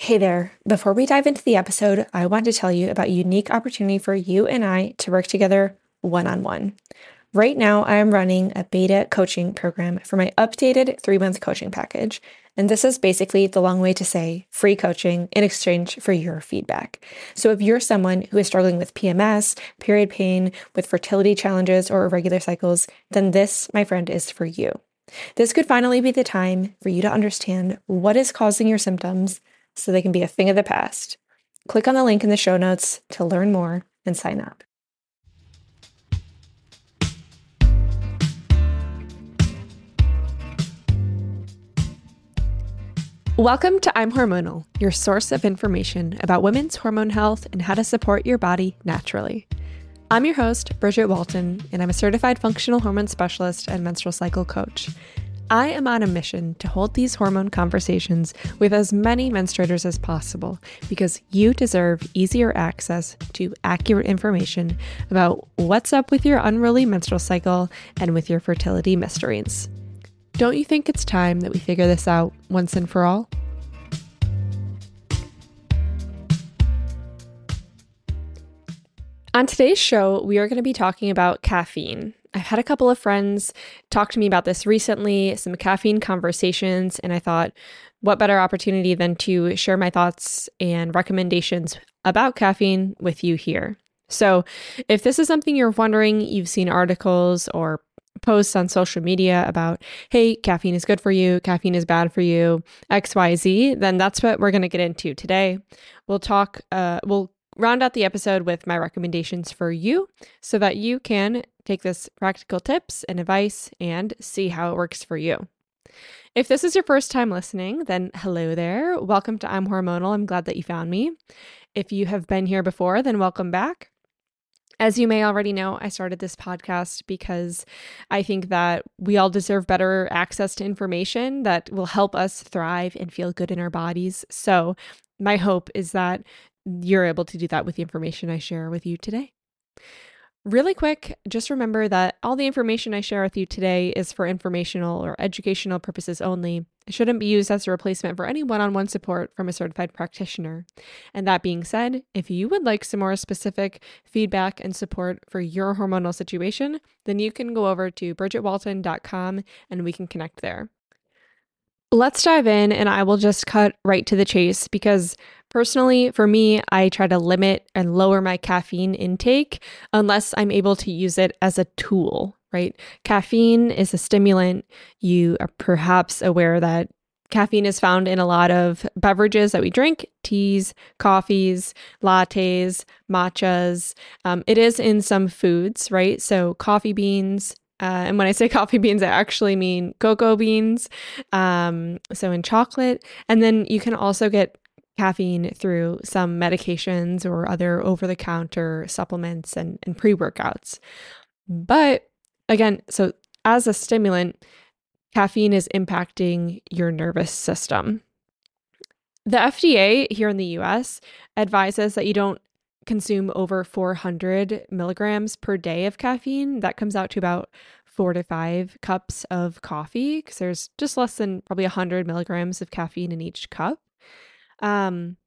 Hey there. Before we dive into the episode, I want to tell you about a unique opportunity for you and I to work together one on one. Right now, I am running a beta coaching program for my updated three month coaching package. And this is basically the long way to say free coaching in exchange for your feedback. So if you're someone who is struggling with PMS, period pain, with fertility challenges, or irregular cycles, then this, my friend, is for you. This could finally be the time for you to understand what is causing your symptoms so they can be a thing of the past. Click on the link in the show notes to learn more and sign up. Welcome to I'm Hormonal, your source of information about women's hormone health and how to support your body naturally. I'm your host, Bridget Walton, and I'm a certified functional hormone specialist and menstrual cycle coach. I am on a mission to hold these hormone conversations with as many menstruators as possible because you deserve easier access to accurate information about what's up with your unruly menstrual cycle and with your fertility mysteries. Don't you think it's time that we figure this out once and for all? On today's show, we are going to be talking about caffeine. I've had a couple of friends talk to me about this recently, some caffeine conversations, and I thought, what better opportunity than to share my thoughts and recommendations about caffeine with you here. So, if this is something you're wondering, you've seen articles or posts on social media about, hey, caffeine is good for you, caffeine is bad for you, XYZ, then that's what we're going to get into today. We'll talk, uh, we'll round out the episode with my recommendations for you so that you can take this practical tips and advice and see how it works for you. If this is your first time listening, then hello there. Welcome to I'm Hormonal. I'm glad that you found me. If you have been here before, then welcome back. As you may already know, I started this podcast because I think that we all deserve better access to information that will help us thrive and feel good in our bodies. So, my hope is that you're able to do that with the information I share with you today. Really quick, just remember that all the information I share with you today is for informational or educational purposes only. It shouldn't be used as a replacement for any one on one support from a certified practitioner. And that being said, if you would like some more specific feedback and support for your hormonal situation, then you can go over to bridgetwalton.com and we can connect there. Let's dive in, and I will just cut right to the chase because personally, for me, I try to limit and lower my caffeine intake unless I'm able to use it as a tool, right? Caffeine is a stimulant. You are perhaps aware that caffeine is found in a lot of beverages that we drink teas, coffees, lattes, matchas. Um, it is in some foods, right? So, coffee beans, uh, and when I say coffee beans, I actually mean cocoa beans. Um, so in chocolate. And then you can also get caffeine through some medications or other over the counter supplements and, and pre workouts. But again, so as a stimulant, caffeine is impacting your nervous system. The FDA here in the US advises that you don't consume over 400 milligrams per day of caffeine, that comes out to about four to five cups of coffee because there's just less than probably 100 milligrams of caffeine in each cup. Um,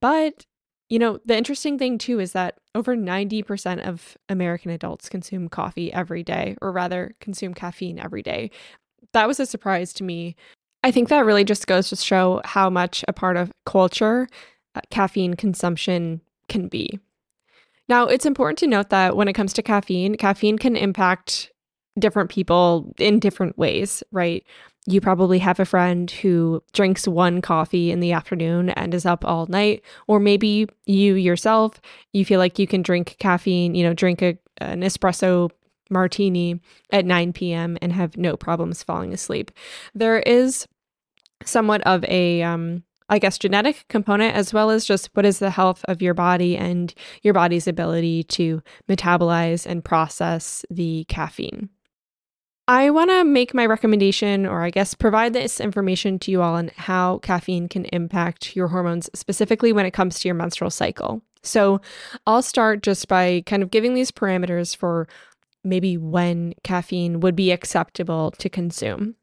but, you know, the interesting thing too is that over 90% of American adults consume coffee every day, or rather, consume caffeine every day. That was a surprise to me. I think that really just goes to show how much a part of culture uh, caffeine consumption can be. Now, it's important to note that when it comes to caffeine, caffeine can impact different people in different ways, right? You probably have a friend who drinks one coffee in the afternoon and is up all night, or maybe you yourself, you feel like you can drink caffeine, you know, drink a, an espresso martini at 9 p.m. and have no problems falling asleep. There is somewhat of a um, I guess, genetic component, as well as just what is the health of your body and your body's ability to metabolize and process the caffeine. I want to make my recommendation, or I guess provide this information to you all on how caffeine can impact your hormones, specifically when it comes to your menstrual cycle. So I'll start just by kind of giving these parameters for maybe when caffeine would be acceptable to consume.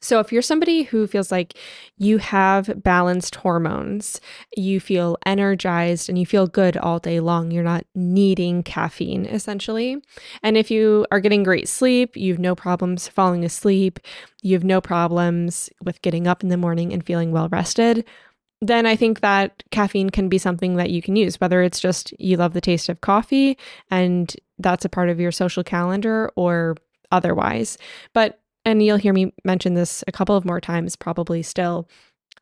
So, if you're somebody who feels like you have balanced hormones, you feel energized and you feel good all day long, you're not needing caffeine essentially. And if you are getting great sleep, you have no problems falling asleep, you have no problems with getting up in the morning and feeling well rested, then I think that caffeine can be something that you can use, whether it's just you love the taste of coffee and that's a part of your social calendar or otherwise. But and you'll hear me mention this a couple of more times probably still.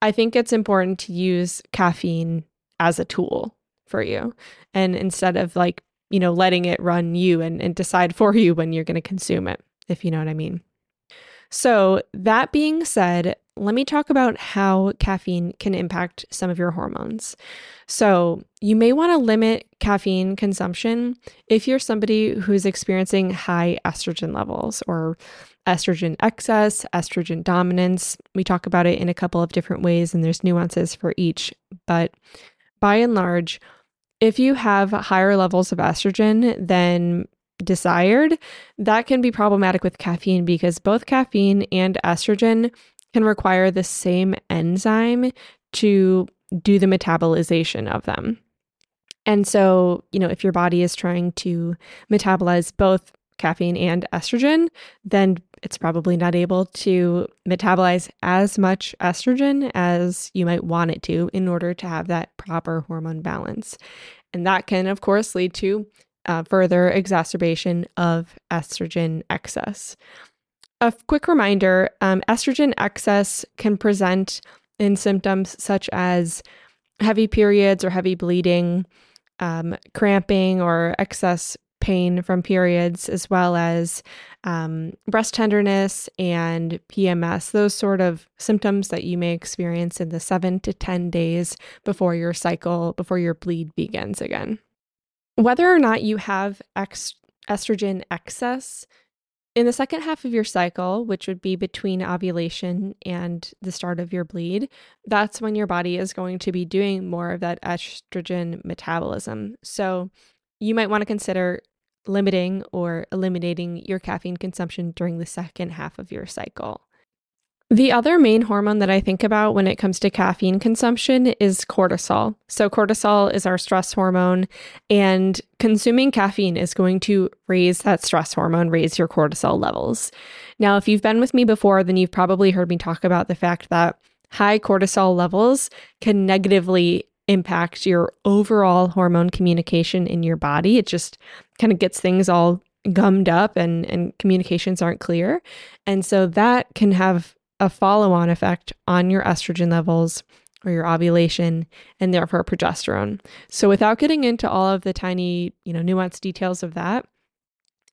I think it's important to use caffeine as a tool for you. And instead of like, you know, letting it run you and, and decide for you when you're going to consume it, if you know what I mean. So, that being said, let me talk about how caffeine can impact some of your hormones. So, you may want to limit caffeine consumption if you're somebody who's experiencing high estrogen levels or estrogen excess, estrogen dominance. We talk about it in a couple of different ways, and there's nuances for each. But by and large, if you have higher levels of estrogen than desired, that can be problematic with caffeine because both caffeine and estrogen can require the same enzyme to do the metabolization of them. And so, you know, if your body is trying to metabolize both caffeine and estrogen, then it's probably not able to metabolize as much estrogen as you might want it to in order to have that proper hormone balance. And that can, of course, lead to uh, further exacerbation of estrogen excess. A quick reminder um, estrogen excess can present in symptoms such as heavy periods or heavy bleeding, um, cramping, or excess pain from periods, as well as um, breast tenderness and PMS, those sort of symptoms that you may experience in the seven to 10 days before your cycle, before your bleed begins again. Whether or not you have ex- estrogen excess, in the second half of your cycle, which would be between ovulation and the start of your bleed, that's when your body is going to be doing more of that estrogen metabolism. So you might want to consider limiting or eliminating your caffeine consumption during the second half of your cycle. The other main hormone that I think about when it comes to caffeine consumption is cortisol. So, cortisol is our stress hormone, and consuming caffeine is going to raise that stress hormone, raise your cortisol levels. Now, if you've been with me before, then you've probably heard me talk about the fact that high cortisol levels can negatively impact your overall hormone communication in your body. It just kind of gets things all gummed up and, and communications aren't clear. And so that can have a follow on effect on your estrogen levels or your ovulation and therefore progesterone. So without getting into all of the tiny, you know, nuanced details of that,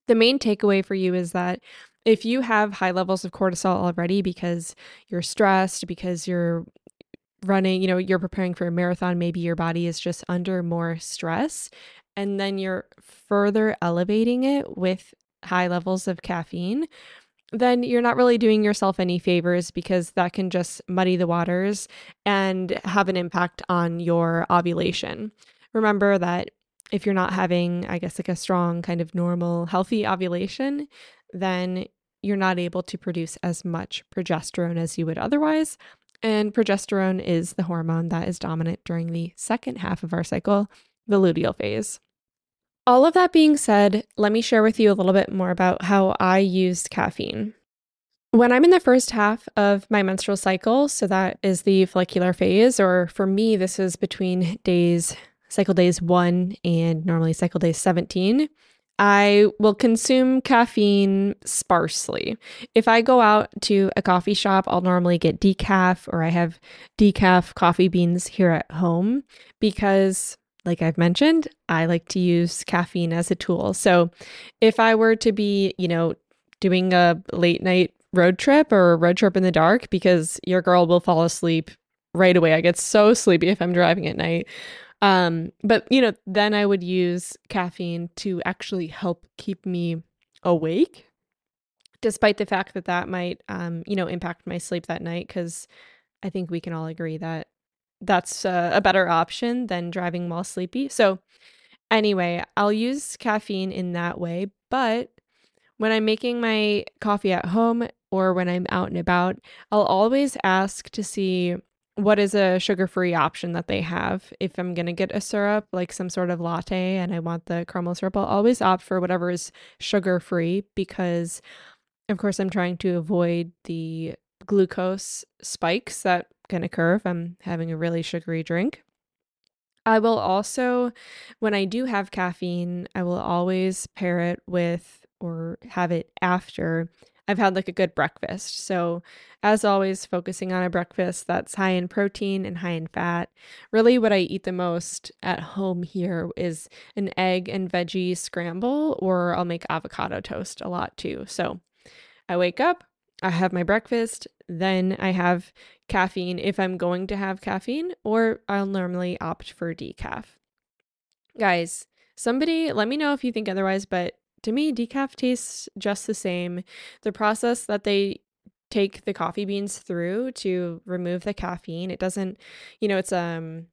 the main takeaway for you is that if you have high levels of cortisol already because you're stressed, because you're running, you know, you're preparing for a marathon, maybe your body is just under more stress. And then you're further elevating it with high levels of caffeine, then you're not really doing yourself any favors because that can just muddy the waters and have an impact on your ovulation. Remember that if you're not having, I guess, like a strong, kind of normal, healthy ovulation, then you're not able to produce as much progesterone as you would otherwise. And progesterone is the hormone that is dominant during the second half of our cycle, the luteal phase. All of that being said, let me share with you a little bit more about how I used caffeine. When I'm in the first half of my menstrual cycle, so that is the follicular phase, or for me, this is between days, cycle days one and normally cycle days 17. I will consume caffeine sparsely. If I go out to a coffee shop, I'll normally get decaf or I have decaf coffee beans here at home because, like I've mentioned, I like to use caffeine as a tool. So if I were to be, you know, doing a late night road trip or a road trip in the dark, because your girl will fall asleep right away. I get so sleepy if I'm driving at night. Um, but you know, then I would use caffeine to actually help keep me awake, despite the fact that that might, um, you know, impact my sleep that night. Because I think we can all agree that that's uh, a better option than driving while sleepy. So, anyway, I'll use caffeine in that way. But when I'm making my coffee at home, or when I'm out and about, I'll always ask to see what is a sugar free option that they have. If I'm going to get a syrup, like some sort of latte, and I want the caramel syrup, I'll always opt for whatever is sugar free because, of course, I'm trying to avoid the glucose spikes that can occur if I'm having a really sugary drink. I will also, when I do have caffeine, I will always pair it with or have it after I've had like a good breakfast. So, as always, focusing on a breakfast that's high in protein and high in fat. Really, what I eat the most at home here is an egg and veggie scramble, or I'll make avocado toast a lot too. So, I wake up, I have my breakfast, then I have caffeine if I'm going to have caffeine, or I'll normally opt for decaf. Guys, somebody let me know if you think otherwise, but to me, decaf tastes just the same. The process that they take the coffee beans through to remove the caffeine, it doesn't, you know, it's, um,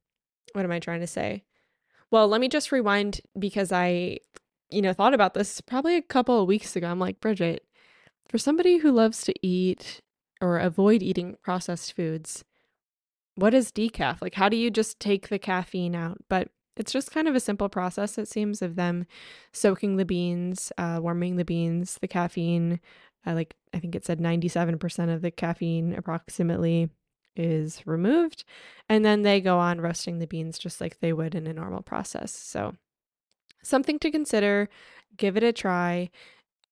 what am I trying to say? Well, let me just rewind because I, you know, thought about this probably a couple of weeks ago. I'm like, Bridget, for somebody who loves to eat or avoid eating processed foods, what is decaf? Like, how do you just take the caffeine out? But it's just kind of a simple process, it seems, of them soaking the beans, uh, warming the beans, the caffeine. Uh, like, I think it said 97% of the caffeine approximately is removed. And then they go on roasting the beans just like they would in a normal process. So, something to consider. Give it a try.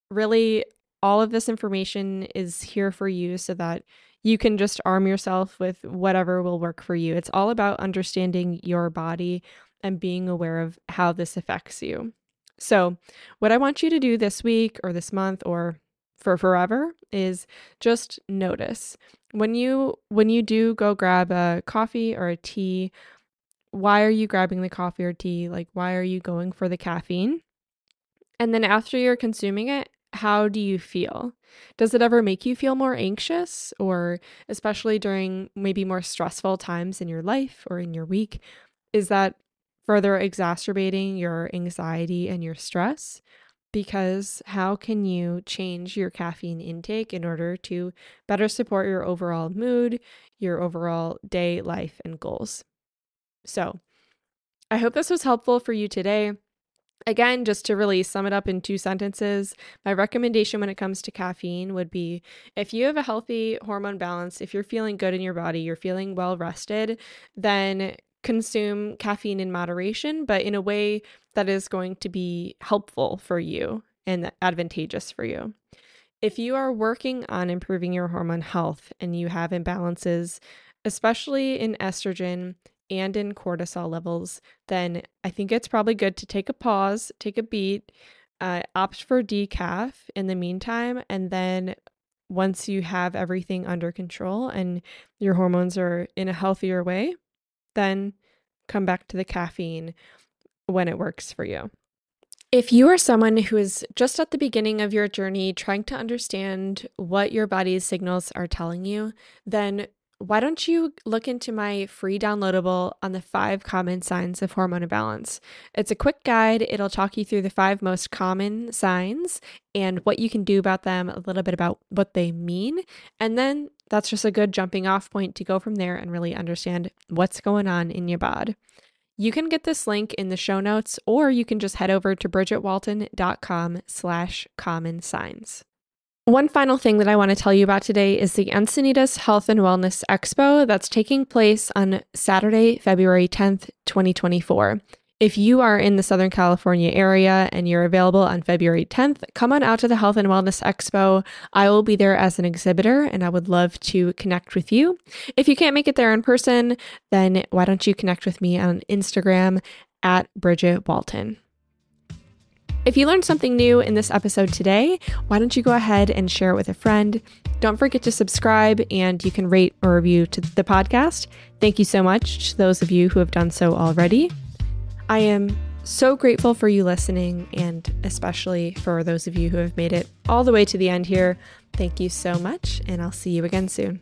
Really, all of this information is here for you so that you can just arm yourself with whatever will work for you. It's all about understanding your body and being aware of how this affects you. So, what I want you to do this week or this month or for forever is just notice. When you when you do go grab a coffee or a tea, why are you grabbing the coffee or tea? Like why are you going for the caffeine? And then after you're consuming it, how do you feel? Does it ever make you feel more anxious, or especially during maybe more stressful times in your life or in your week? Is that further exacerbating your anxiety and your stress? Because how can you change your caffeine intake in order to better support your overall mood, your overall day, life, and goals? So, I hope this was helpful for you today. Again, just to really sum it up in two sentences, my recommendation when it comes to caffeine would be if you have a healthy hormone balance, if you're feeling good in your body, you're feeling well rested, then consume caffeine in moderation, but in a way that is going to be helpful for you and advantageous for you. If you are working on improving your hormone health and you have imbalances, especially in estrogen, and in cortisol levels, then I think it's probably good to take a pause, take a beat, uh, opt for decaf in the meantime, and then once you have everything under control and your hormones are in a healthier way, then come back to the caffeine when it works for you. If you are someone who is just at the beginning of your journey trying to understand what your body's signals are telling you, then why don't you look into my free downloadable on the five common signs of hormone imbalance? It's a quick guide. It'll talk you through the five most common signs and what you can do about them, a little bit about what they mean. And then that's just a good jumping off point to go from there and really understand what's going on in your bod. You can get this link in the show notes, or you can just head over to bridgetwalton.com slash common signs. One final thing that I want to tell you about today is the Encinitas Health and Wellness Expo that's taking place on Saturday, February 10th, 2024. If you are in the Southern California area and you're available on February 10th, come on out to the Health and Wellness Expo. I will be there as an exhibitor and I would love to connect with you. If you can't make it there in person, then why don't you connect with me on Instagram at Bridget Walton. If you learned something new in this episode today, why don't you go ahead and share it with a friend? Don't forget to subscribe and you can rate or review to the podcast. Thank you so much to those of you who have done so already. I am so grateful for you listening and especially for those of you who have made it all the way to the end here. Thank you so much, and I'll see you again soon.